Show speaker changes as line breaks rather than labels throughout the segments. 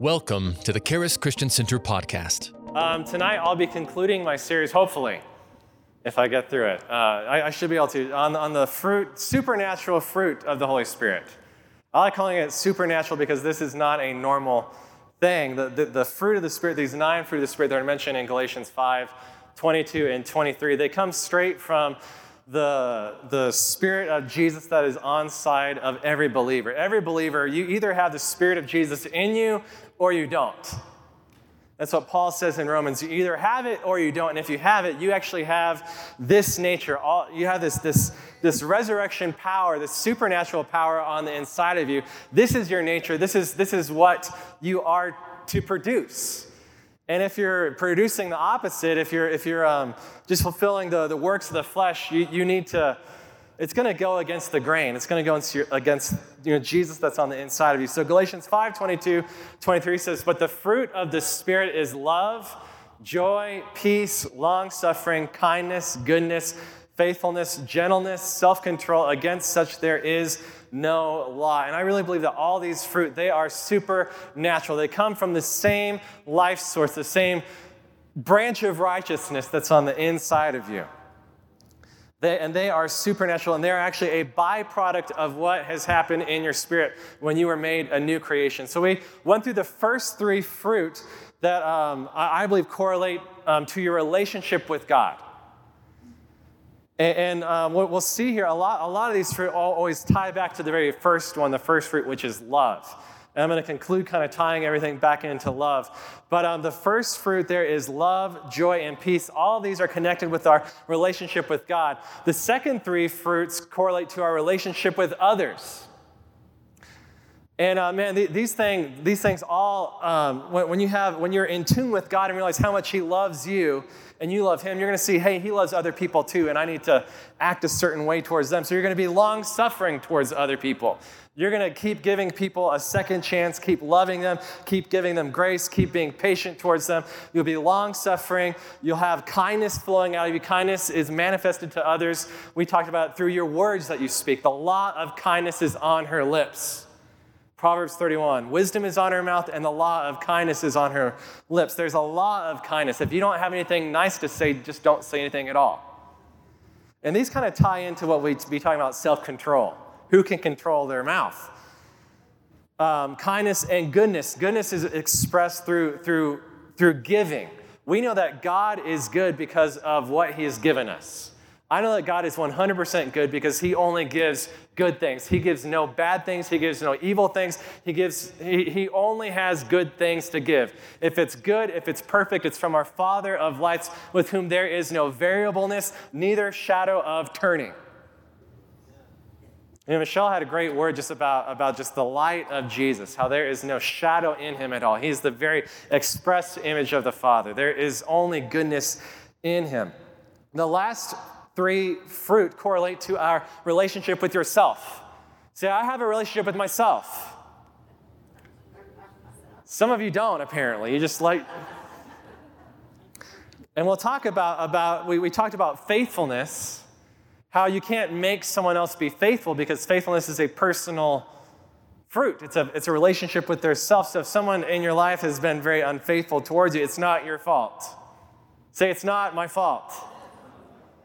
Welcome to the Charis Christian Center podcast.
Um, tonight, I'll be concluding my series, hopefully, if I get through it. Uh, I, I, should be able to, on, on the fruit, supernatural fruit of the Holy Spirit. I like calling it supernatural because this is not a normal thing. The, the, the fruit of the Spirit, these nine fruit of the Spirit that are mentioned in Galatians 5 22 and 23, they come straight from the, the Spirit of Jesus that is on side of every believer. Every believer, you either have the Spirit of Jesus in you or you don't. That's what Paul says in Romans. You either have it or you don't. And if you have it, you actually have this nature. All, you have this, this, this resurrection power, this supernatural power on the inside of you. This is your nature. This is, this is what you are to produce. And if you're producing the opposite, if you're, if you're um, just fulfilling the, the works of the flesh, you, you need to, it's going to go against the grain. It's going to go against you know, Jesus that's on the inside of you. So Galatians 5 22, 23 says, But the fruit of the Spirit is love, joy, peace, long suffering, kindness, goodness, faithfulness, gentleness, self control. Against such there is no law. And I really believe that all these fruit, they are supernatural. They come from the same life source, the same branch of righteousness that's on the inside of you. They, and they are supernatural, and they're actually a byproduct of what has happened in your spirit when you were made a new creation. So we went through the first three fruit that um, I, believe correlate um, to your relationship with God. And, and um, what we'll see here, a lot, a lot of these fruit always tie back to the very first one, the first fruit, which is love. And I'm going to conclude kind of tying everything back into love. But um, the first fruit there is love, joy, and peace. All these are connected with our relationship with God. The second three fruits correlate to our relationship with others. And uh, man, these, thing, these things all, um, when, when, you have, when you're in tune with God and realize how much He loves you, and you love him, you're going to see, hey, he loves other people too, and I need to act a certain way towards them. So you're going to be long suffering towards other people. You're going to keep giving people a second chance, keep loving them, keep giving them grace, keep being patient towards them. You'll be long suffering. You'll have kindness flowing out of you. Kindness is manifested to others. We talked about through your words that you speak. The law of kindness is on her lips. Proverbs 31 Wisdom is on her mouth, and the law of kindness is on her lips. There's a law of kindness. If you don't have anything nice to say, just don't say anything at all. And these kind of tie into what we'd be talking about self control. Who can control their mouth? Um, kindness and goodness. Goodness is expressed through, through, through giving. We know that God is good because of what He has given us. I know that God is 100% good because He only gives good things. He gives no bad things. He gives no evil things. He, gives, he, he only has good things to give. If it's good, if it's perfect, it's from our Father of lights with whom there is no variableness, neither shadow of turning. You know, Michelle had a great word just about, about just the light of Jesus, how there is no shadow in him at all. He's the very express image of the Father. There is only goodness in him. The last three fruit correlate to our relationship with yourself. See, I have a relationship with myself. Some of you don't, apparently. You just like. And we'll talk about, about we, we talked about faithfulness, how you can't make someone else be faithful because faithfulness is a personal fruit. It's a, it's a relationship with their self. So if someone in your life has been very unfaithful towards you, it's not your fault. Say, it's not my fault.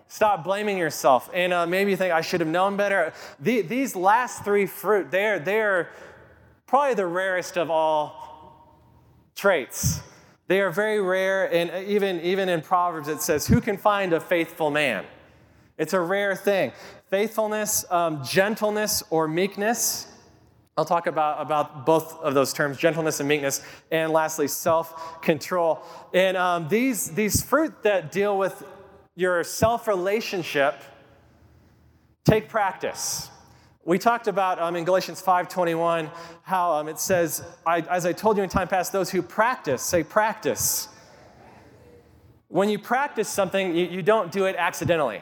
Stop blaming yourself. And uh, maybe you think, I should have known better. The, these last three fruit, they're, they're probably the rarest of all traits. They are very rare, and even, even in Proverbs it says, Who can find a faithful man? It's a rare thing. Faithfulness, um, gentleness, or meekness. I'll talk about, about both of those terms, gentleness and meekness. And lastly, self control. And um, these, these fruit that deal with your self relationship, take practice. We talked about um, in Galatians 5:21 how um, it says, I, as I told you in time past, those who practice, say practice. When you practice something, you, you don't do it accidentally.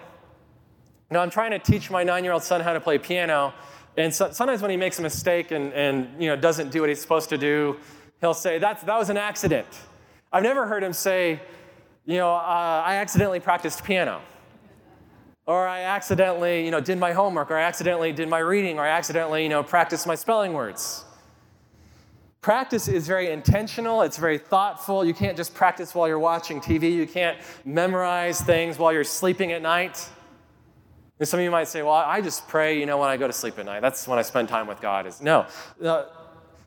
Now, I'm trying to teach my nine year old son how to play piano, and so, sometimes when he makes a mistake and, and you know, doesn't do what he's supposed to do, he'll say, That's, That was an accident. I've never heard him say, you know, uh, I accidentally practiced piano. Or I accidentally, you know, did my homework, or I accidentally did my reading, or I accidentally, you know, practiced my spelling words. Practice is very intentional, it's very thoughtful. You can't just practice while you're watching TV, you can't memorize things while you're sleeping at night. And some of you might say, well, I just pray, you know, when I go to sleep at night. That's when I spend time with God. Is No. Uh,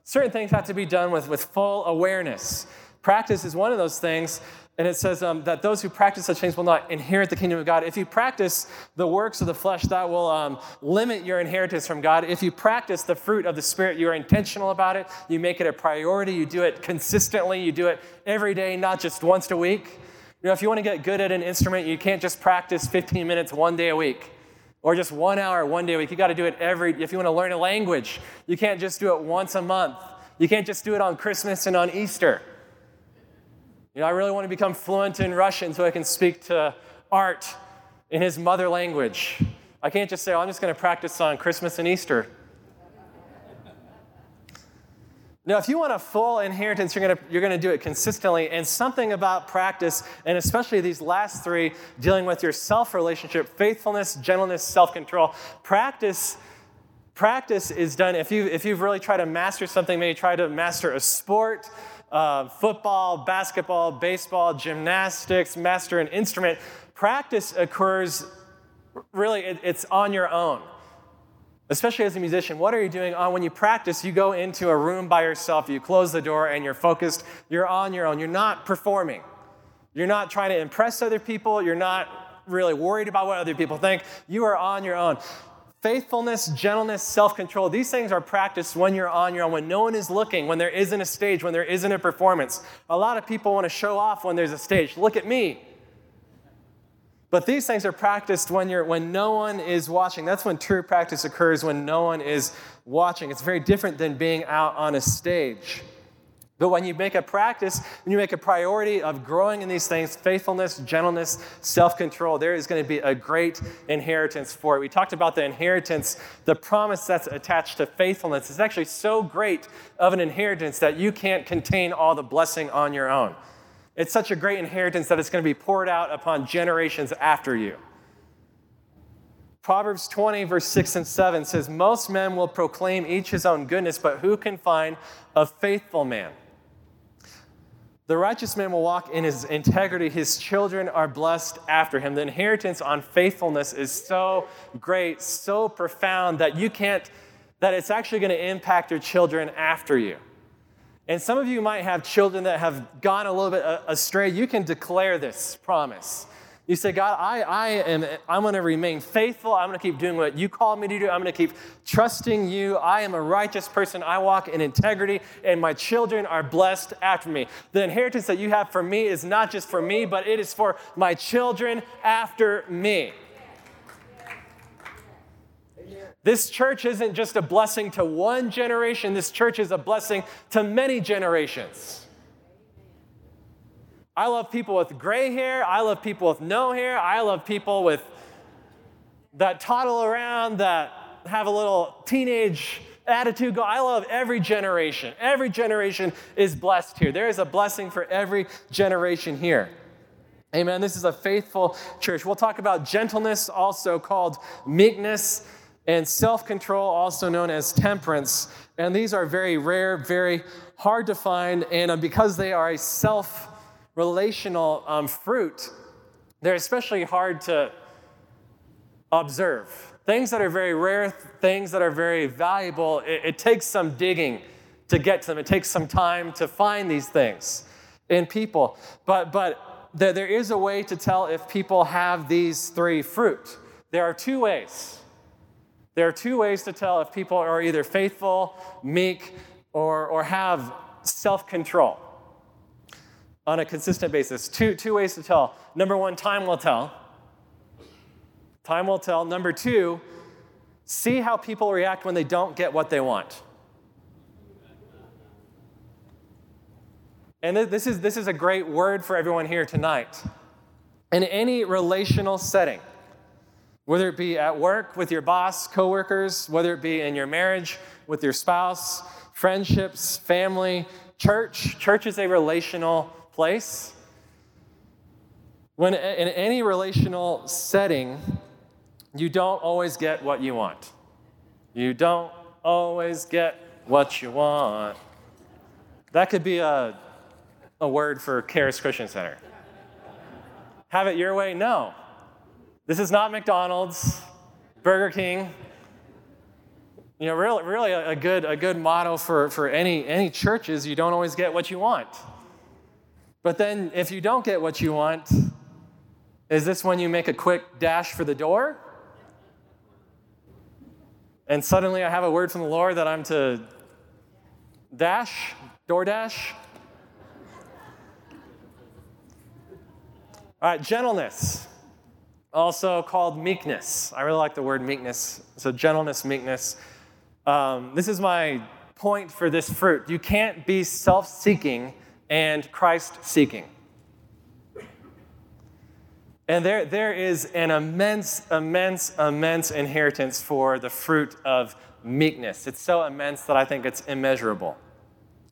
certain things have to be done with, with full awareness. Practice is one of those things and it says um, that those who practice such things will not inherit the kingdom of God. If you practice the works of the flesh, that will um, limit your inheritance from God. If you practice the fruit of the Spirit, you are intentional about it. You make it a priority. You do it consistently. You do it every day, not just once a week. You know, if you want to get good at an instrument, you can't just practice 15 minutes one day a week or just one hour one day a week. You got to do it every. If you want to learn a language, you can't just do it once a month. You can't just do it on Christmas and on Easter. You know, I really want to become fluent in Russian so I can speak to Art in his mother language. I can't just say, oh, I'm just going to practice on Christmas and Easter. Now, if you want a full inheritance, you're going you're to do it consistently. And something about practice, and especially these last three, dealing with your self relationship, faithfulness, gentleness, self control. Practice practice is done if you if you've really tried to master something maybe try to master a sport uh, football, basketball, baseball, gymnastics, master an instrument, practice occurs really, it, it's on your own. Especially as a musician, what are you doing on when you practice? You go into a room by yourself, you close the door, and you're focused. You're on your own. You're not performing. You're not trying to impress other people. You're not really worried about what other people think. You are on your own. Faithfulness, gentleness, self control, these things are practiced when you're on your own, when no one is looking, when there isn't a stage, when there isn't a performance. A lot of people want to show off when there's a stage. Look at me. But these things are practiced when, you're, when no one is watching. That's when true practice occurs, when no one is watching. It's very different than being out on a stage. But when you make a practice, when you make a priority of growing in these things, faithfulness, gentleness, self control, there is going to be a great inheritance for it. We talked about the inheritance, the promise that's attached to faithfulness is actually so great of an inheritance that you can't contain all the blessing on your own. It's such a great inheritance that it's going to be poured out upon generations after you. Proverbs 20, verse 6 and 7 says, Most men will proclaim each his own goodness, but who can find a faithful man? The righteous man will walk in his integrity. His children are blessed after him. The inheritance on faithfulness is so great, so profound that you can't, that it's actually going to impact your children after you. And some of you might have children that have gone a little bit uh, astray. You can declare this promise. You say, God, I, I am, I'm going to remain faithful. I'm going to keep doing what you called me to do. I'm going to keep trusting you. I am a righteous person. I walk in integrity, and my children are blessed after me. The inheritance that you have for me is not just for me, but it is for my children after me. This church isn't just a blessing to one generation, this church is a blessing to many generations. I love people with gray hair. I love people with no hair. I love people with that toddle around, that have a little teenage attitude. I love every generation. Every generation is blessed here. There is a blessing for every generation here. Amen. This is a faithful church. We'll talk about gentleness, also called meekness, and self control, also known as temperance. And these are very rare, very hard to find. And because they are a self relational um, fruit, they're especially hard to observe. Things that are very rare, things that are very valuable, it, it takes some digging to get to them. It takes some time to find these things in people. But, but there, there is a way to tell if people have these three fruit. There are two ways. There are two ways to tell if people are either faithful, meek, or, or have self control on a consistent basis. Two, two ways to tell. Number one, time will tell. Time will tell. Number two, see how people react when they don't get what they want. And this is, this is a great word for everyone here tonight. In any relational setting, whether it be at work with your boss, coworkers, whether it be in your marriage with your spouse, friendships, family, church, church is a relational place. When in any relational setting, you don't always get what you want. You don't always get what you want. That could be a, a word for Charis Christian Center. Have it your way? No. This is not McDonald's, Burger King. You know, really, really a, good, a good motto for, for any, any churches, you don't always get what you want. But then if you don't get what you want, is this when you make a quick dash for the door? And suddenly I have a word from the Lord that I'm to dash, DoorDash? All right, gentleness, also called meekness. I really like the word meekness. So, gentleness, meekness. Um, this is my point for this fruit. You can't be self seeking and Christ seeking. And there, there is an immense, immense, immense inheritance for the fruit of meekness. It's so immense that I think it's immeasurable.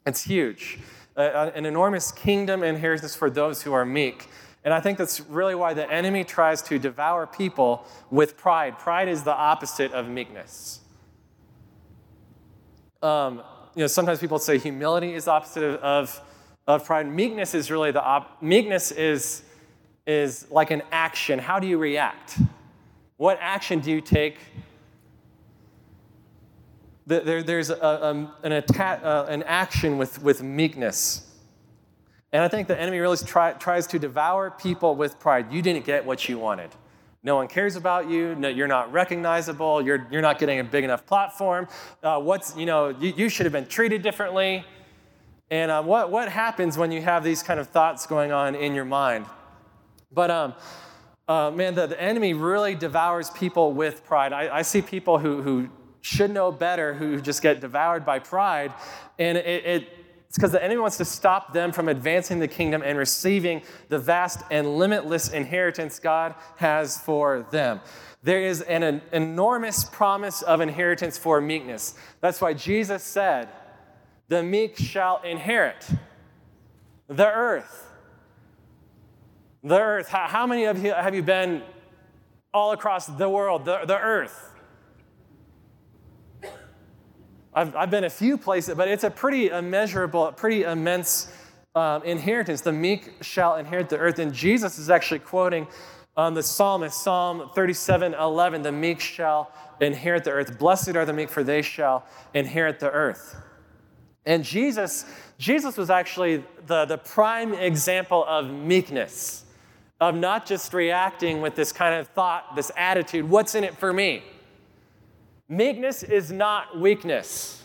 It's huge. Uh, an enormous kingdom inheritance for those who are meek. And I think that's really why the enemy tries to devour people with pride. Pride is the opposite of meekness. Um, you know, sometimes people say humility is the opposite of, of, pride. Meekness is really the op- meekness is is like an action. How do you react? What action do you take? There, there's a, a, an, atta- uh, an action with, with meekness. And I think the enemy really try, tries to devour people with pride. You didn't get what you wanted. No one cares about you. No, you're not recognizable. You're, you're not getting a big enough platform. Uh, what's, you know, you, you, should have been treated differently. And uh, what, what happens when you have these kind of thoughts going on in your mind? But um, uh, man, the, the enemy really devours people with pride. I, I see people who, who should know better who just get devoured by pride. And it, it it's because the enemy wants to stop them from advancing the kingdom and receiving the vast and limitless inheritance God has for them. There is an, an enormous promise of inheritance for meekness. That's why Jesus said, The meek shall inherit the earth. The earth. How, how many of you have you been all across the world, the, the earth? I've, I've been a few places, but it's a pretty immeasurable, pretty immense um, inheritance. The meek shall inherit the earth. And Jesus is actually quoting um, the psalmist, Psalm 37 11, the meek shall inherit the earth. Blessed are the meek, for they shall inherit the earth. And Jesus, Jesus was actually the, the prime example of meekness, of not just reacting with this kind of thought, this attitude, what's in it for me? Meekness is not weakness.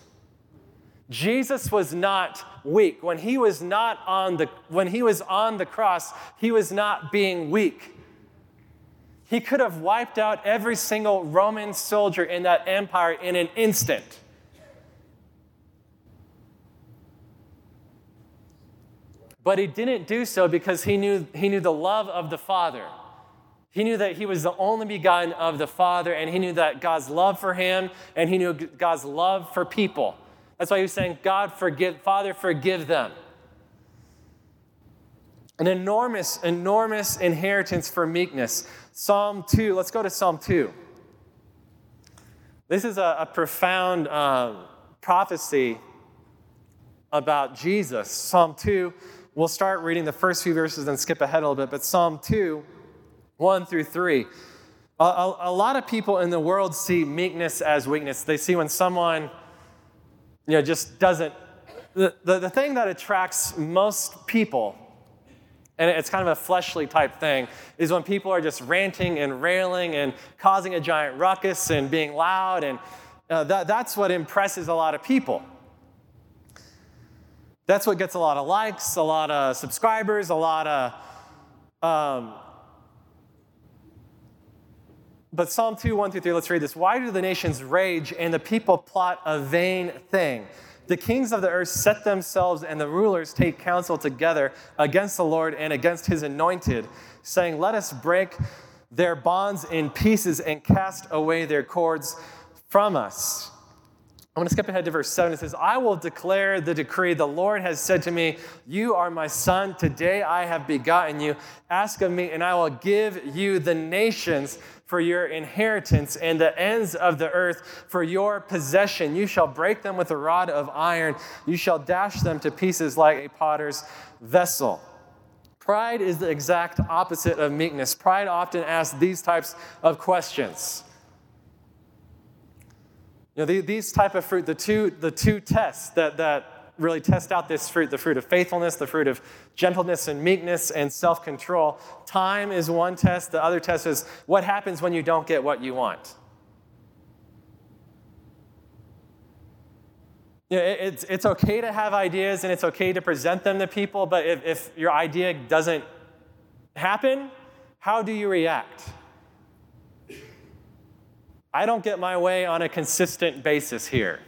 Jesus was not weak. When he was not on the when he was on the cross, he was not being weak. He could have wiped out every single Roman soldier in that empire in an instant. But he didn't do so because he knew, he knew the love of the Father. He knew that he was the only begotten of the Father, and he knew that God's love for him, and he knew God's love for people. That's why he was saying, God, forgive, Father, forgive them. An enormous, enormous inheritance for meekness. Psalm 2, let's go to Psalm 2. This is a, a profound uh, prophecy about Jesus. Psalm 2, we'll start reading the first few verses and skip ahead a little bit, but Psalm 2 1 through 3. A, a, a, lot of people in the world see meekness as weakness. They see when someone, you know, just doesn't. The, the, the thing that attracts most people, and it's kind of a fleshly type thing, is when people are just ranting and railing and causing a giant ruckus and being loud. And uh, that, that's what impresses a lot of people. That's what gets a lot of likes, a lot of subscribers, a lot of. Um, but Psalm 2, 1 through 3, let's read this. Why do the nations rage and the people plot a vain thing? The kings of the earth set themselves and the rulers take counsel together against the Lord and against his anointed, saying, Let us break their bonds in pieces and cast away their cords from us. I'm going to skip ahead to verse 7. It says, I will declare the decree. The Lord has said to me, You are my son. Today I have begotten you. Ask of me, and I will give you the nations for your inheritance and the ends of the earth for your possession. You shall break them with a rod of iron. You shall dash them to pieces like a potter's vessel. Pride is the exact opposite of meekness. Pride often asks these types of questions. You know, these type of fruit, the two, the two tests that, that really test out this fruit, the fruit of faithfulness, the fruit of gentleness and meekness and self-control. Time is one test. The other test is what happens when you don't get what you want. You know, it's, it's okay to have ideas and it's okay to present them to people, but if, if your idea doesn't happen, how do you react? I don't get my way on a consistent basis here.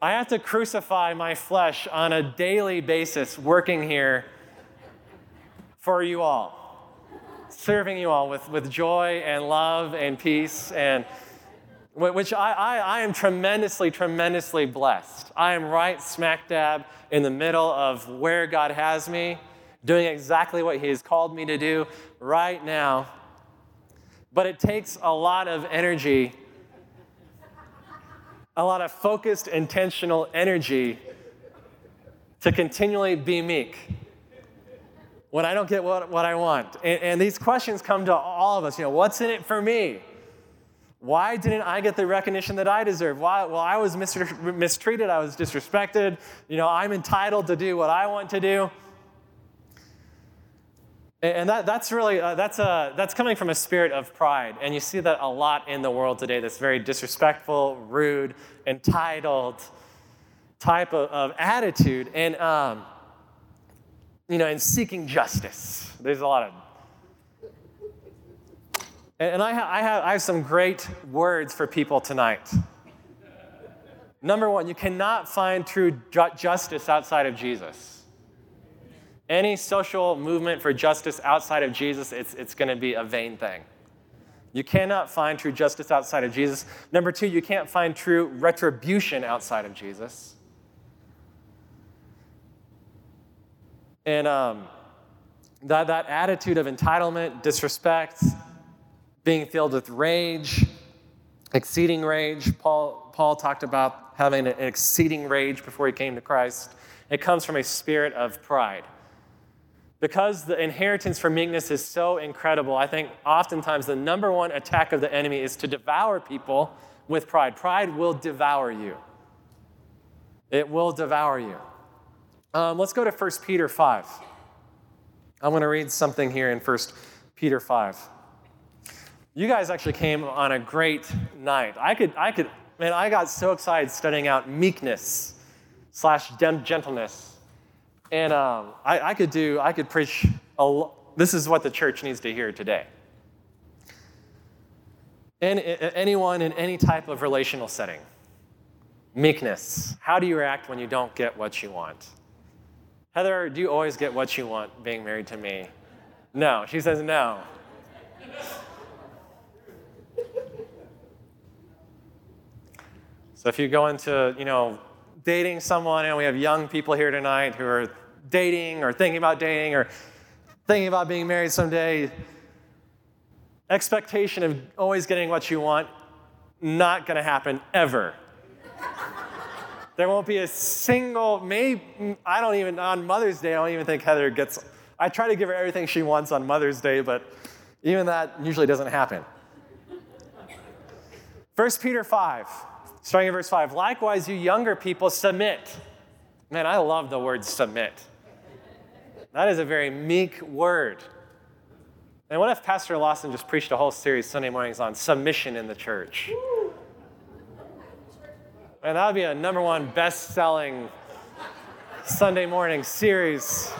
I have to crucify my flesh on a daily basis, working here for you all, serving you all with, with joy and love and peace, and which I, I, I am tremendously, tremendously blessed. I am right smack dab in the middle of where God has me doing exactly what He has called me to do right now. But it takes a lot of energy, a lot of focused, intentional energy to continually be meek when I don't get what, what I want. And, and these questions come to all of us. You know, what's in it for me? Why didn't I get the recognition that I deserve? Why? Well, I was mistreated. I was disrespected. You know, I'm entitled to do what I want to do. And that, that's really, uh, that's, a, that's coming from a spirit of pride. And you see that a lot in the world today, this very disrespectful, rude, entitled type of, of attitude. And, um, you know, and seeking justice. There's a lot of and I, ha- I, have, I have some great words for people tonight. Number one, you cannot find true ju- justice outside of Jesus. Any social movement for justice outside of Jesus, it's, it's going to be a vain thing. You cannot find true justice outside of Jesus. Number two, you can't find true retribution outside of Jesus. And um, that, that attitude of entitlement, disrespect, being filled with rage, exceeding rage, Paul, Paul talked about having an exceeding rage before he came to Christ. It comes from a spirit of pride. Because the inheritance for meekness is so incredible, I think oftentimes the number one attack of the enemy is to devour people with pride. Pride will devour you, it will devour you. Um, let's go to 1 Peter 5. I'm going to read something here in 1 Peter 5. You guys actually came on a great night. I could, I could, man, I got so excited studying out meekness slash gentleness and um, I, I, could do, I could preach, a, lot. this is what the church needs to hear today. And anyone in any type of relational setting. Meekness. How do you react when you don't get what you want? Heather, do you always get what you want being married to me? No. She says no. So if you go into, you know, dating someone, and we have young people here tonight who are dating or thinking about dating or thinking about being married someday, expectation of always getting what you want, not going to happen ever. there won't be a single, maybe, I don't even, on Mother's Day, I don't even think Heather gets, I try to give her everything she wants on Mother's Day, but even that usually doesn't happen. 1 Peter 5, starting in verse 5. Likewise, you younger people, submit. Man, I love the word submit. That is a very meek word. And what if Pastor Lawson just preached a whole series Sunday mornings on submission in the church? And that would be a number one best selling Sunday morning series.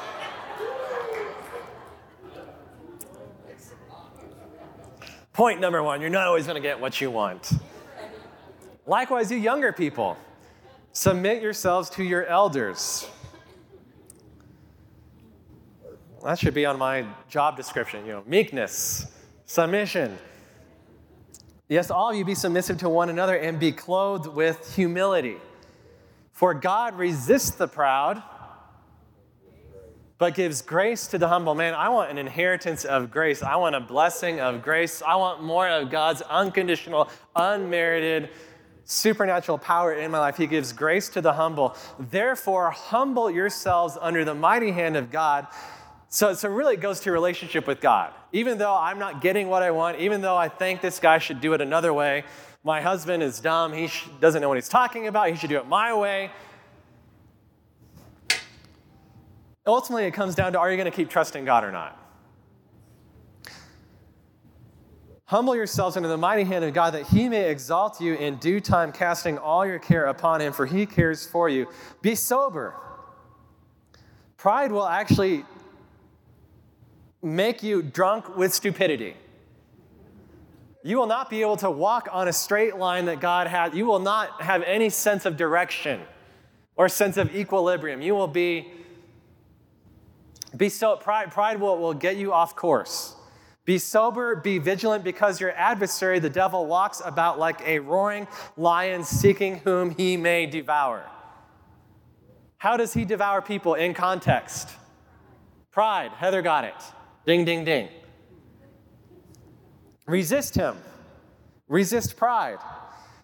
Point number one you're not always going to get what you want. Likewise, you younger people, submit yourselves to your elders. That should be on my job description, you know, meekness, submission. Yes, all of you be submissive to one another and be clothed with humility. For God resists the proud, but gives grace to the humble. Man, I want an inheritance of grace. I want a blessing of grace. I want more of God's unconditional, unmerited, supernatural power in my life. He gives grace to the humble. Therefore, humble yourselves under the mighty hand of God. So, so really, it goes to your relationship with God. Even though I'm not getting what I want, even though I think this guy should do it another way, my husband is dumb, he sh- doesn't know what he's talking about, he should do it my way. Ultimately, it comes down to are you going to keep trusting God or not? Humble yourselves under the mighty hand of God that he may exalt you in due time, casting all your care upon him, for he cares for you. Be sober. Pride will actually make you drunk with stupidity. You will not be able to walk on a straight line that God has. You will not have any sense of direction or sense of equilibrium. You will be, be so, pride, pride will, will get you off course. Be sober, be vigilant, because your adversary, the devil, walks about like a roaring lion seeking whom he may devour. How does he devour people in context? Pride. Heather got it. Ding, ding, ding. Resist him. Resist pride.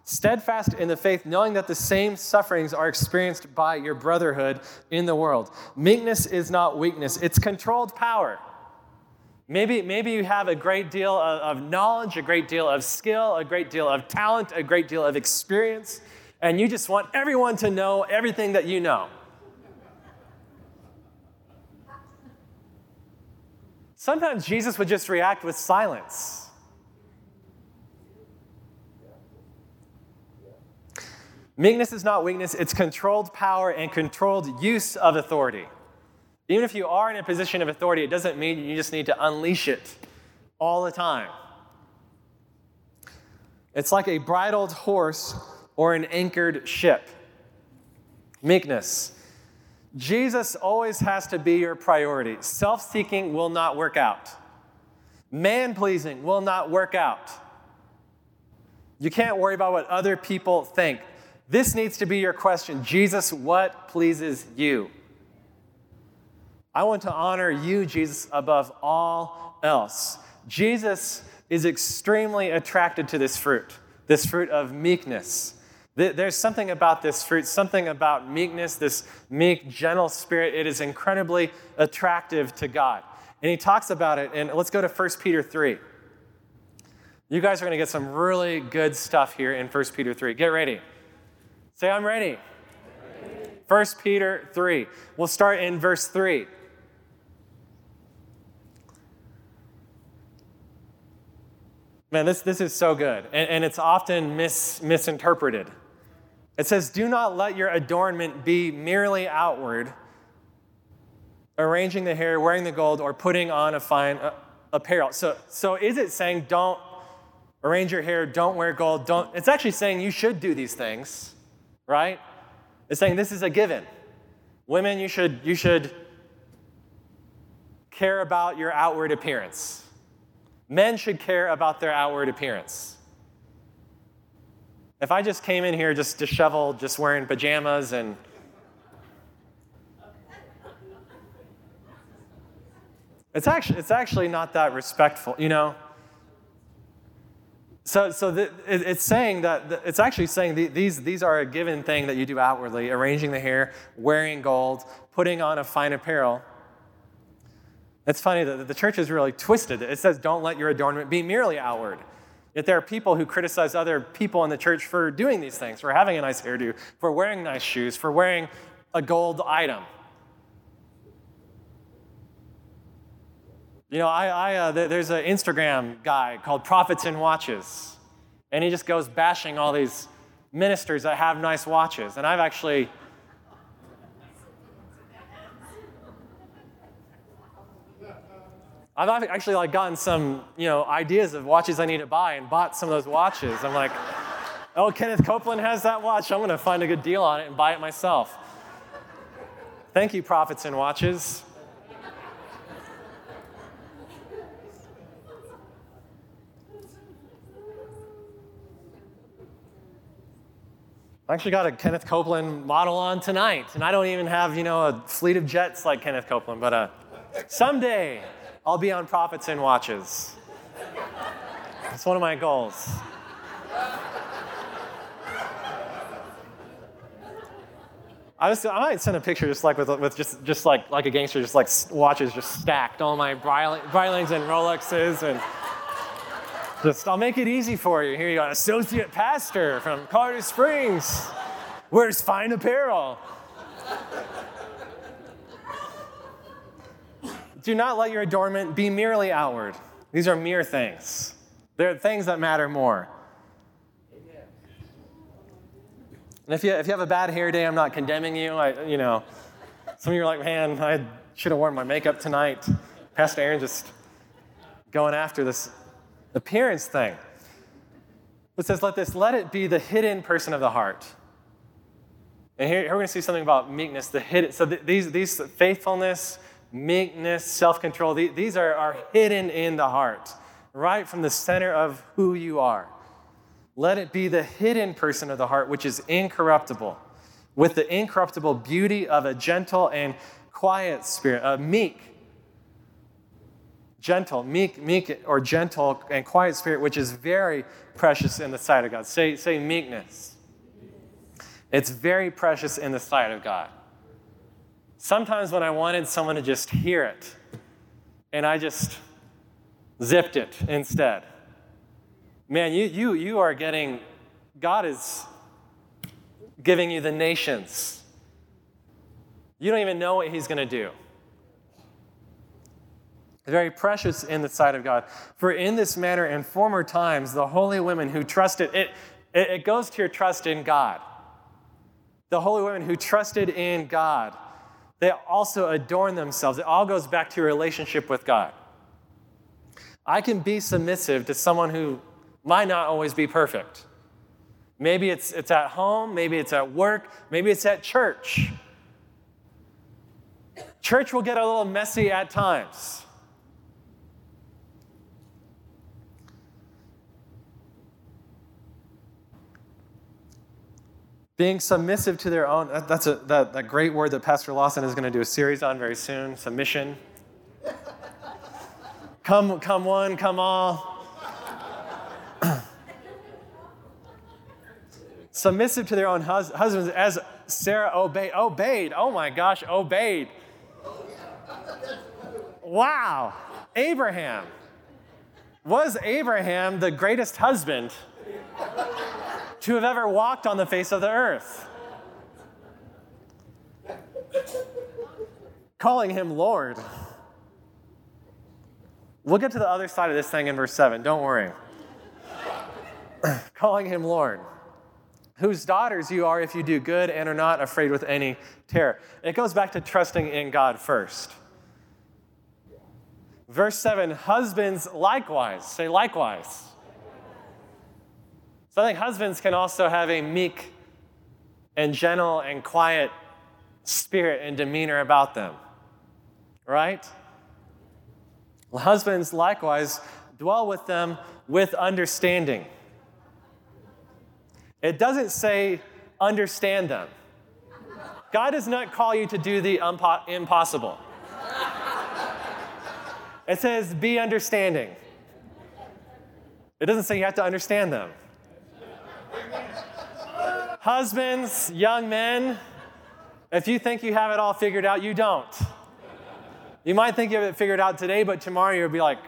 Steadfast in the faith, knowing that the same sufferings are experienced by your brotherhood in the world. Meekness is not weakness, it's controlled power. Maybe, maybe you have a great deal of, of knowledge, a great deal of skill, a great deal of talent, a great deal of experience, and you just want everyone to know everything that you know. Sometimes Jesus would just react with silence. Meekness is not weakness, it's controlled power and controlled use of authority. Even if you are in a position of authority, it doesn't mean you just need to unleash it all the time. It's like a bridled horse or an anchored ship. Meekness. Jesus always has to be your priority. Self seeking will not work out, man pleasing will not work out. You can't worry about what other people think. This needs to be your question Jesus, what pleases you? I want to honor you, Jesus, above all else. Jesus is extremely attracted to this fruit, this fruit of meekness. There's something about this fruit, something about meekness, this meek, gentle spirit. It is incredibly attractive to God. And he talks about it, and let's go to 1 Peter 3. You guys are going to get some really good stuff here in 1 Peter 3. Get ready. Say, I'm ready. 1 Peter 3. We'll start in verse 3. Man, this, this is so good, and, and it's often mis, misinterpreted. It says, Do not let your adornment be merely outward, arranging the hair, wearing the gold, or putting on a fine uh, apparel. So, so is it saying don't arrange your hair, don't wear gold, don't? It's actually saying you should do these things, right? It's saying this is a given. Women, you should, you should care about your outward appearance. Men should care about their outward appearance. If I just came in here just disheveled, just wearing pajamas and It's actually, it's actually not that respectful, you know? So, so the, it, it's saying that, it's actually saying the, these, these are a given thing that you do outwardly arranging the hair, wearing gold, putting on a fine apparel. It's funny that the church is really twisted. It says, don't let your adornment be merely outward. There are people who criticize other people in the church for doing these things, for having a nice hairdo, for wearing nice shoes, for wearing a gold item. You know, I, I uh, there's an Instagram guy called Prophets and Watches, and he just goes bashing all these ministers that have nice watches. And I've actually I've actually like gotten some, you know, ideas of watches I need to buy and bought some of those watches. I'm like, oh, Kenneth Copeland has that watch. I'm to find a good deal on it and buy it myself. Thank you, Prophets and Watches. I actually got a Kenneth Copeland model on tonight, and I don't even have, you know, a fleet of jets like Kenneth Copeland, but uh, someday I'll be on Prophets and Watches. That's one of my goals. I, was, I might send a picture just like with, with just, just like, like a gangster, just like watches just stacked, all my Breitling and Rolexes and just, I'll make it easy for you. Here you go, associate pastor from Carter Springs. Wears fine apparel. Do not let your adornment be merely outward. These are mere things. They're things that matter more. And if you, if you have a bad hair day, I'm not condemning you. I, you know, some of you are like, man, I should have worn my makeup tonight. Pastor Aaron just going after this appearance thing. It says, let this, let it be the hidden person of the heart. And here, here we're going to see something about meekness, the hidden. So th- these, these faithfulness, meekness, self-control, these, these are, are hidden in the heart, right from the center of who you are. Let it be the hidden person of the heart, which is incorruptible, with the incorruptible beauty of a gentle and quiet spirit, a meek, gentle, meek, meek or gentle and quiet spirit, which is very precious in the sight of God. Say, say meekness. It's very precious in the sight of God. Sometimes when I wanted someone to just hear it, and I just zipped it instead man, you, you, you are getting, God is giving you the nations. You don't even know what He's going to do. Very precious in the sight of God. For in this manner, in former times, the holy women who trusted, it, it, it goes to your trust in God. The holy women who trusted in God, they also adorn themselves. It all goes back to your relationship with God. I can be submissive to someone who might not always be perfect. Maybe it's, it's at home, maybe it's at work, maybe it's at church. Church will get a little messy at times. Being submissive to their own, that's a, that, that great word that Pastor Lawson is going to do a series on very soon submission. come, come one, come all. submissive to their own hus- husbands as Sarah obeyed. Obeyed. Oh my gosh, obeyed. Wow. Abraham. Was Abraham the greatest husband to have ever walked on the face of the earth? Calling him Lord. We'll get to the other side of this thing in verse 7. Don't worry. Calling him Lord whose daughters you are if you do good and are not afraid with any terror. It goes back to trusting in God first. Verse 7 Husbands likewise. Say likewise. So I think husbands can also have a meek and gentle and quiet spirit and demeanor about them. Right? Well, husbands likewise dwell with them with understanding. It doesn't say understand them. God does not call you to do the impossible. It says be understanding. It doesn't say you have to understand them. Husbands, young men, if you think you have it all figured out, you don't. You might think you have it figured out today, but tomorrow you'll be like,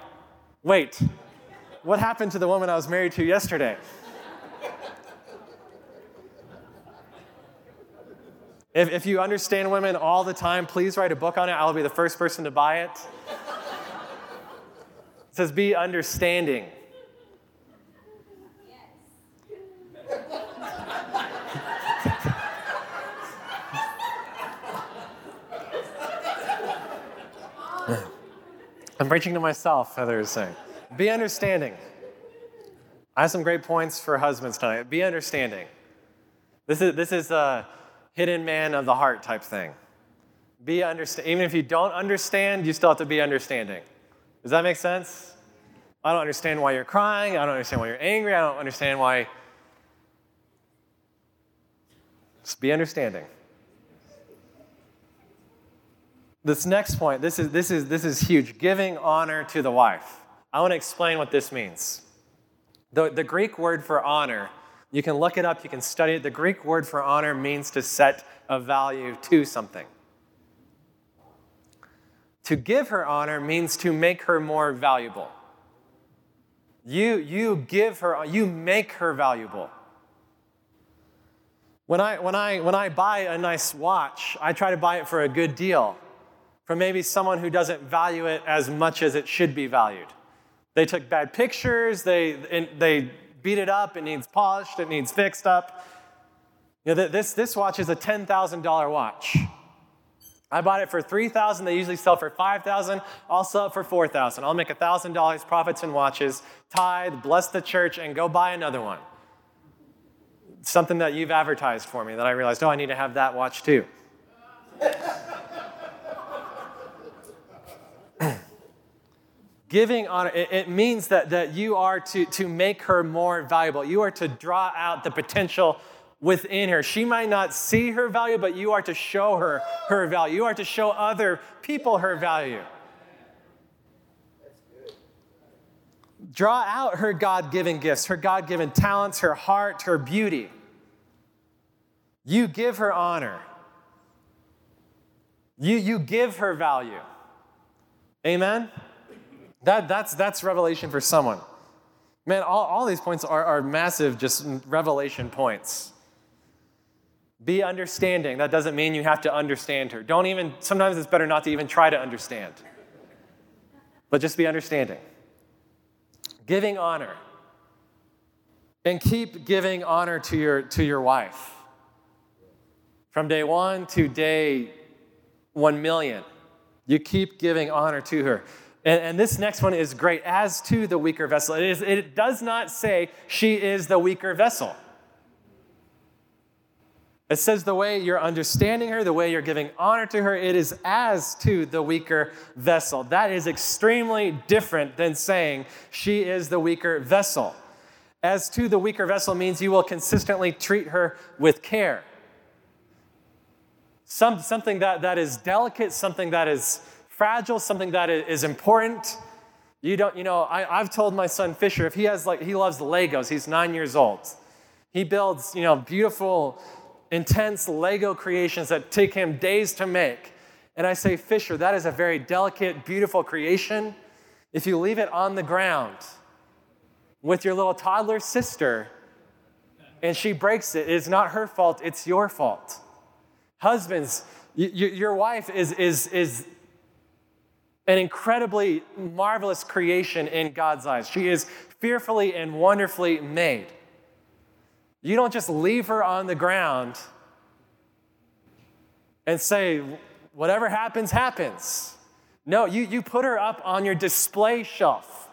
wait, what happened to the woman I was married to yesterday? If, if you understand women all the time, please write a book on it. I'll be the first person to buy it. It says, be understanding. I'm preaching to myself, Heather is saying. Be understanding. I have some great points for husbands tonight. Be understanding. This is, this is uh, hidden man of the heart type thing. Be understand. Even if you don't understand, you still have to be understanding. Does that make sense? I don't understand why you're crying. I don't understand why you're angry. I don't understand why. Just be understanding. This next point, this is, this is, this is huge giving honor to the wife. I want to explain what this means. The, the Greek word for honor, you can look it up, you can study it. The Greek word for honor means to set a value to something. To give her honor means to make her more valuable. You, you give her, you make her valuable. When I, when, I, when I buy a nice watch, I try to buy it for a good deal from maybe someone who doesn't value it as much as it should be valued. They took bad pictures, they, they beat it up, it needs polished, it needs fixed up. You know, this, this watch is a $10,000 watch. I bought it for 3000 They usually sell for 5000 I'll sell it for 4000 I'll make $1,000 profits in watches, tithe, bless the church, and go buy another one. Something that you've advertised for me that I realized, oh, I need to have that watch too. Giving honor, it, it, means that, that you are to, to make her more valuable. You are to draw out the potential within her. She might not see her value, but you are to show her her value. You are to show other people her value. Draw out her God given gifts, her God given talents, her heart, her beauty. You give her honor. You, you give her value. Amen? That, that's, that's revelation for someone. Man, all, all these points are, are massive, just revelation points. Be understanding. That doesn't mean you have to understand her. Don't even, sometimes it's better not to even try to understand, but just be understanding. Giving honor. And keep giving honor to your, to your wife. From day one to day one million, you keep giving honor to her. And, and, this next one is great. As to the weaker vessel, it, is, it does not say she is the weaker vessel. It says the way you're understanding her, the way you're giving honor to her, it is as to the weaker vessel. That is extremely different than saying she is the weaker vessel. As to the weaker vessel means you will consistently treat her with care. Some, something that, that is delicate, something that is fragile, something that is important. You don't, you know, I, I've told my son Fisher, if he has like, he loves Legos, he's nine years old. He builds, you know, beautiful intense Lego creations that take him days to make. And I say, Fisher, that is a very delicate, beautiful creation. If you leave it on the ground with your little toddler sister and she breaks it, it's not her fault, it's your fault. Husbands, your wife is, is, is an incredibly marvelous creation in God's eyes. She is fearfully and wonderfully made. You don't just leave her on the ground and say, whatever happens, happens. No, you, you put her up on your display shelf.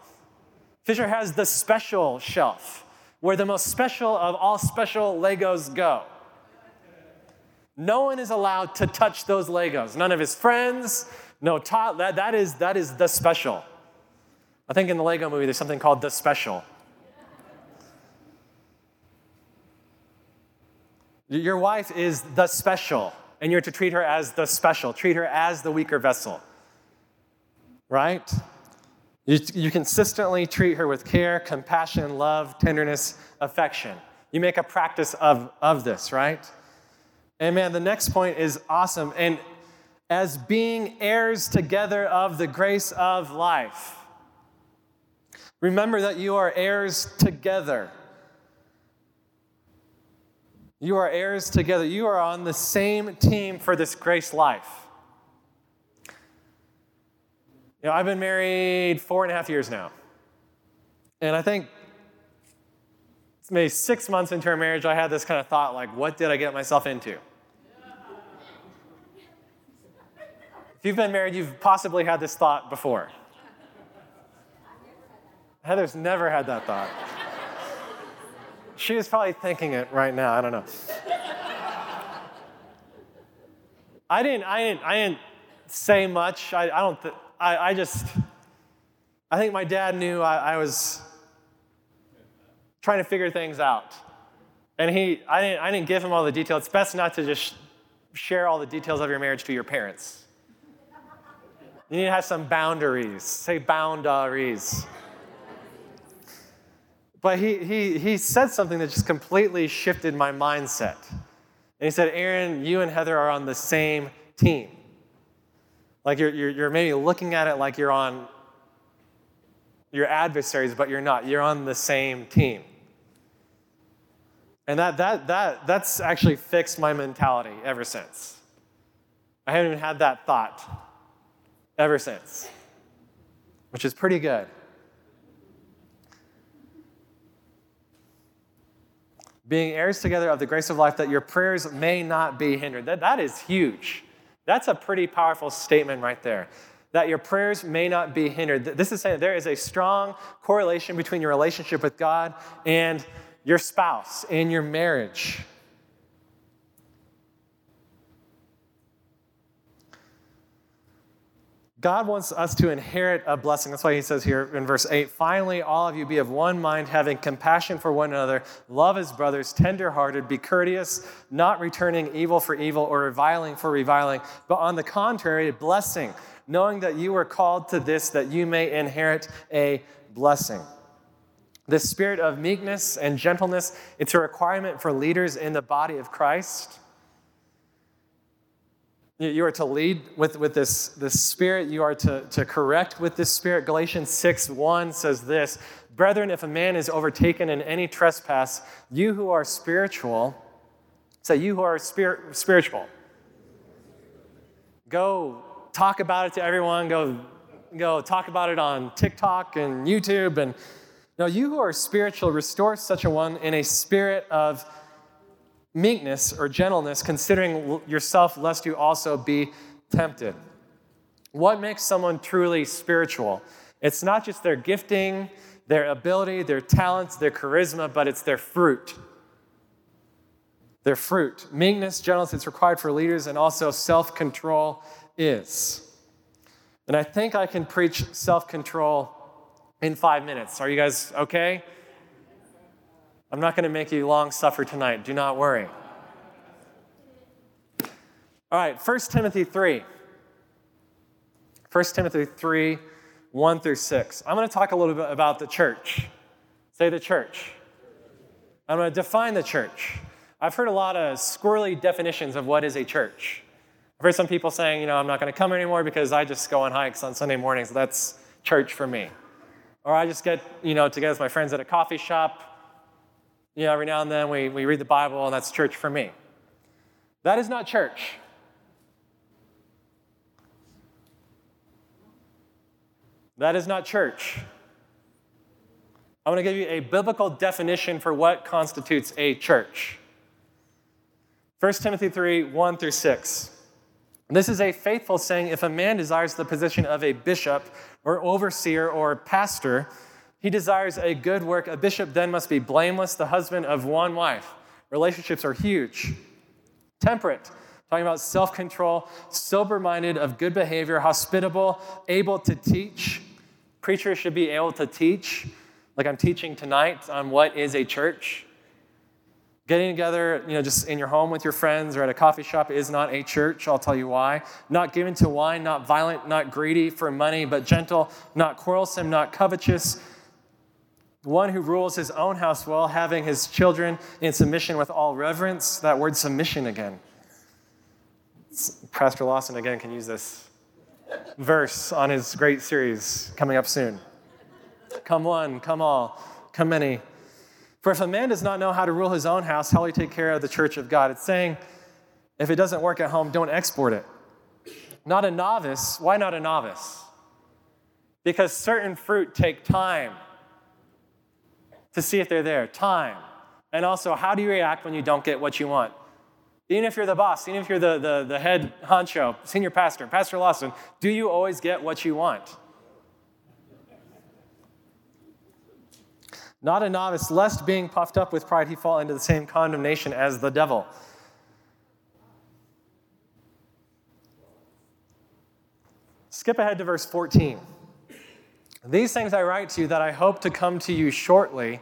Fisher has the special shelf where the most special of all special Legos go. No one is allowed to touch those Legos. None of his friends, no, that, that, is, that is the special. I think in the Lego movie there's something called the special. Your wife is the special, and you're to treat her as the special, treat her as the weaker vessel. Right? You, you consistently treat her with care, compassion, love, tenderness, affection. You make a practice of, of this, right? And man, the next point is awesome. And as being heirs together of the grace of life, remember that you are heirs together. You are heirs together. You are on the same team for this grace life. You know, I've been married four and a half years now. And I think it's maybe six months into our marriage, I had this kind of thought like, what did I get myself into? If you've been married, you've possibly had this thought before. Heather's never had that thought. She is probably thinking it right now. I don't know. I didn't, I didn't, I didn't say much. I, I don't, th- I, I just, I think my dad knew I, I was trying to figure things out. And he, I didn't, I didn't give him all the details. It's best not to just share all the details of your marriage to your parents. You need to have some boundaries. Say boundaries. But he, he, he said something that just completely shifted my mindset. And he said, Aaron, you and Heather are on the same team. Like you're, you're, you're maybe looking at it like you're on your adversaries, but you're not. You're on the same team. And that, that, that, that's actually fixed my mentality ever since. I haven't even had that thought ever since, which is pretty good. Being heirs together of the grace of life that your prayers may not be hindered. That, that is huge. That's a pretty powerful statement right there. That your prayers may not be hindered. This is saying there is a strong correlation between your relationship with God and your spouse, and your marriage. God wants us to inherit a blessing. That's why he says here in verse 8 finally, all of you be of one mind, having compassion for one another, love as brothers, tenderhearted, be courteous, not returning evil for evil or reviling for reviling, but on the contrary, blessing, knowing that you were called to this, that you may inherit a blessing. The spirit of meekness and gentleness, it's a requirement for leaders in the body of Christ. You are to lead with, with this, this spirit. You are to, to correct with this spirit. Galatians 6 1 says this Brethren, if a man is overtaken in any trespass, you who are spiritual, say, you who are spirit, spiritual, go talk about it to everyone. Go, go talk about it on TikTok and YouTube and now, you who are spiritual, restore such a one in a spirit of meekness or gentleness, considering yourself, lest you also be tempted. What makes someone truly spiritual? It's not just their gifting, their ability, their talents, their charisma, but it's their fruit. Their fruit. Meekness, gentleness, it's required for leaders, and also self control is. And I think I can preach self control in five minutes. Are you guys okay? I'm not going to make you long suffer tonight. Do not worry. All right, 1 Timothy 3. 1 Timothy 3, 1 through 6. I'm going to talk a little bit about the church. Say the church. I'm going to define the church. I've heard a lot of squirrely definitions of what is a church. I've heard some people saying, you know, I'm not going to come anymore because I just go on hikes on Sunday mornings. That's church for me. Or I just get, you know, together with my friends at a coffee shop. You know, every now and then we, we read the Bible, and that's church for me. That is not church. That is not church. I'm going to give you a biblical definition for what constitutes a church. 1 Timothy 3 1 through 6. This is a faithful saying if a man desires the position of a bishop or overseer or pastor, he desires a good work. A bishop then must be blameless, the husband of one wife. Relationships are huge. Temperate, talking about self control, sober minded, of good behavior, hospitable, able to teach. Preachers should be able to teach, like I'm teaching tonight on what is a church. Getting together, you know, just in your home with your friends or at a coffee shop is not a church. I'll tell you why. Not given to wine, not violent, not greedy for money, but gentle, not quarrelsome, not covetous. One who rules his own house well, having his children in submission with all reverence. That word submission again. Pastor Lawson again can use this verse on his great series coming up soon. Come one, come all, come many. For if a man does not know how to rule his own house, how will he take care of the church of God? It's saying, if it doesn't work at home, don't export it. Not a novice. Why not a novice? Because certain fruit take time to see if they're there. Time. And also, how do you react when you don't get what you want? Even if you're the boss, even if you're the, the, the head honcho, senior pastor, Pastor Lawson, do you always get what you want? not a novice, lest being puffed up with pride he fall into the same condemnation as the devil. Skip ahead to verse 14. These things I write to you that I hope to come to you shortly.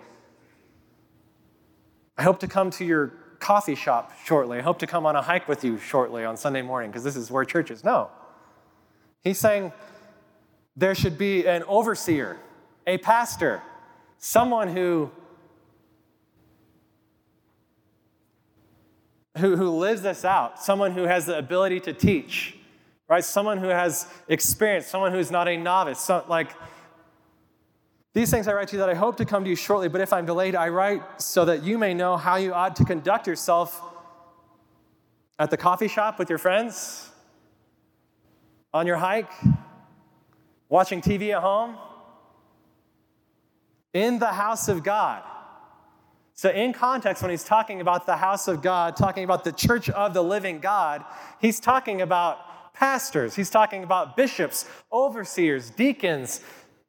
I hope to come to your coffee shop shortly. I hope to come on a hike with you shortly on Sunday morning because this is where church is. No. He's saying there should be an overseer, a pastor, someone who who, who lives this out, someone who has the ability to teach, right? Someone who has experience, someone who's not a novice. So, like, these things I write to you that I hope to come to you shortly, but if I'm delayed, I write so that you may know how you ought to conduct yourself at the coffee shop with your friends, on your hike, watching TV at home, in the house of God. So, in context, when he's talking about the house of God, talking about the church of the living God, he's talking about pastors, he's talking about bishops, overseers, deacons,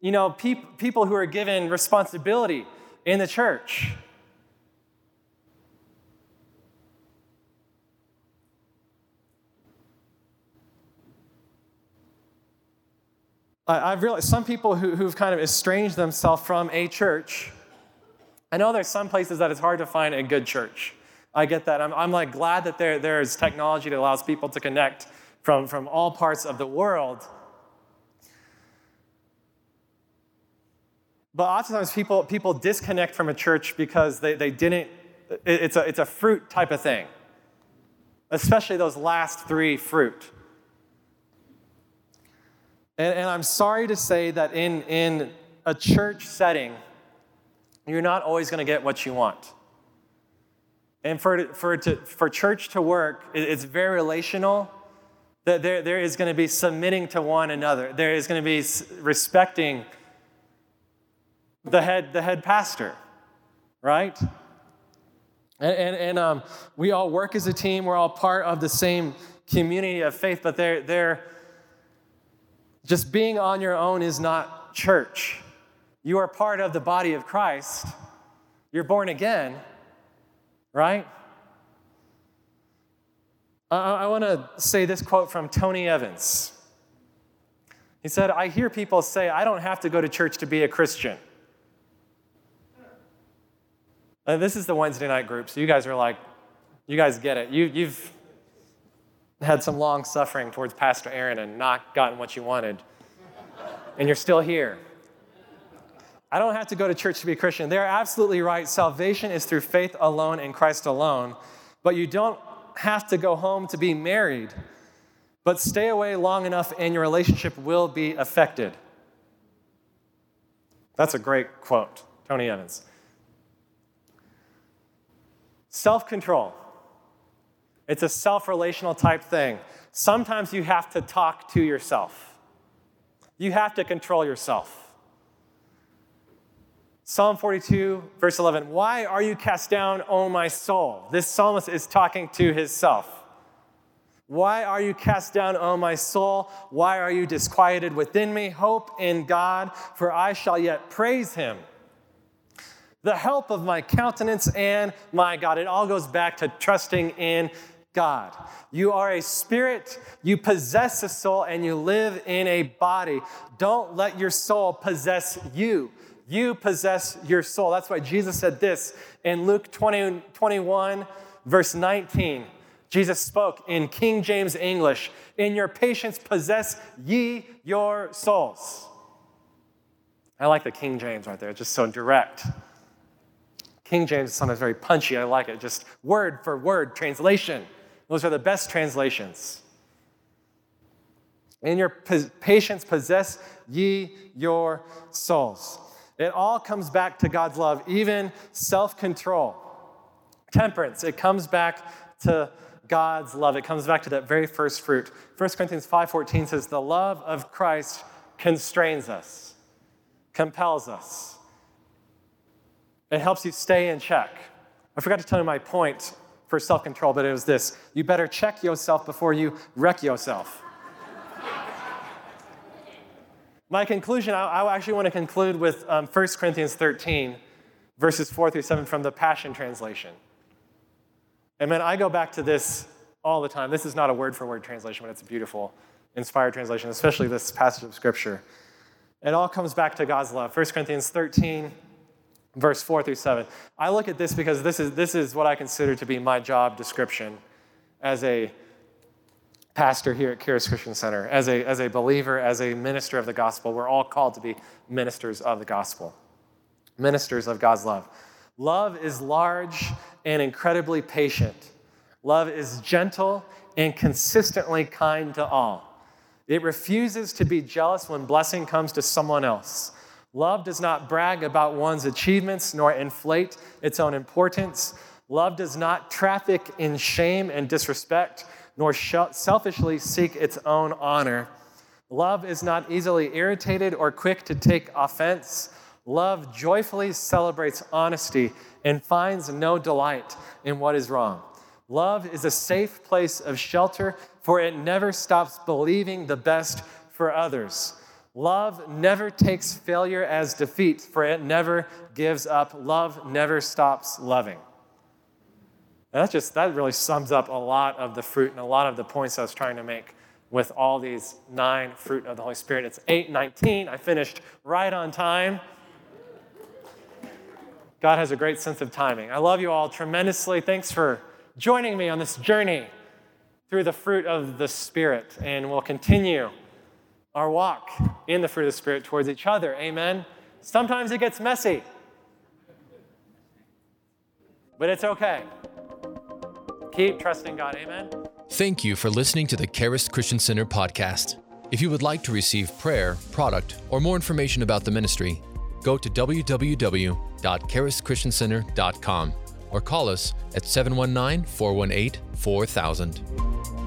you know, pe- people who are given responsibility in the church. I've realized some people who, who've kind of estranged themselves from a church. I know there's some places that it's hard to find a good church. I get that. I'm, I'm like glad that there, there's technology that allows people to connect from, from all parts of the world. But oftentimes people, people disconnect from a church because they, they didn't, it's a, it's a fruit type of thing, especially those last three fruit. And, and I'm sorry to say that in, in a church setting, you're not always going to get what you want. And for, for, to, for church to work, it's very relational. That there, there is going to be submitting to one another. There is going to be respecting the head, the head pastor, right? And, and, and um, we all work as a team. We're all part of the same community of faith, but they're, they're just being on your own is not church. You are part of the body of Christ. You're born again, right? I, I want to say this quote from Tony Evans. He said, I hear people say, I don't have to go to church to be a Christian. And this is the Wednesday night group, so you guys are like, you guys get it. You, you've had some long suffering towards Pastor Aaron and not gotten what you wanted, and you're still here. I don't have to go to church to be a Christian. They're absolutely right. Salvation is through faith alone in Christ alone. But you don't have to go home to be married. But stay away long enough and your relationship will be affected. That's a great quote, Tony Evans. Self control. It's a self relational type thing. Sometimes you have to talk to yourself, you have to control yourself. Psalm 42, verse 11. Why are you cast down, O my soul? This psalmist is talking to himself. Why are you cast down, O my soul? Why are you disquieted within me? Hope in God, for I shall yet praise him the help of my countenance and my God. It all goes back to trusting in God. You are a spirit, you possess a soul, and you live in a body. Don't let your soul possess you. You possess your soul. That's why Jesus said this in Luke 20, 21, verse 19. Jesus spoke in King James English In your patience, possess ye your souls. I like the King James right there, it's just so direct. King James is sometimes very punchy. I like it. Just word for word translation. Those are the best translations. In your patience, possess ye your souls. It all comes back to God's love, even self control, temperance. It comes back to God's love. It comes back to that very first fruit. 1 Corinthians 5:14 says, "The love of Christ constrains us, compels us." It helps you stay in check. I forgot to tell you my point for self control, but it was this you better check yourself before you wreck yourself. my conclusion, I, I, actually want to conclude with um, 1 Corinthians 13, verses 4 through 7 from the Passion Translation. And man, I go back to this all the time. This is not a word for word translation, but it's a beautiful, inspired translation, especially this passage of Scripture. It all comes back to God's love. 1 Corinthians 13, verse 4 through 7. I look at this because this is, this is what I consider to be my job description as a pastor here at Charis Christian Center, as a, as a believer, as a minister of the gospel. We're all called to be ministers of the gospel, ministers of God's love. Love is large and incredibly patient. Love is gentle and consistently kind to all. It refuses to be jealous when blessing comes to someone else. Love does not brag about one's achievements nor inflate its own importance. Love does not traffic in shame and disrespect, nor selfishly seek its own honor. Love is not easily irritated or quick to take offense. Love joyfully celebrates honesty and finds no delight in what is wrong. Love is a safe place of shelter, for it never stops believing the best for others. Love never takes failure as defeat, for it never gives up. Love never stops loving. And that just that really sums up a lot of the fruit and a lot of the points I was trying to make with all these nine fruit of the Holy Spirit. It's 819. I finished right on time. God has a great sense of timing. I love you all tremendously. Thanks for joining me on this journey through the fruit of the Spirit, and we'll continue our walk in the fruit of the Spirit towards each other. Amen. Sometimes it gets messy, but it's okay. Keep trusting God. Amen.
Thank you for listening to the Charis Christian Center podcast. If you would like to receive prayer, product, or more information about the ministry, go to www.charischristiancenter.com or call us at 719 418 4000.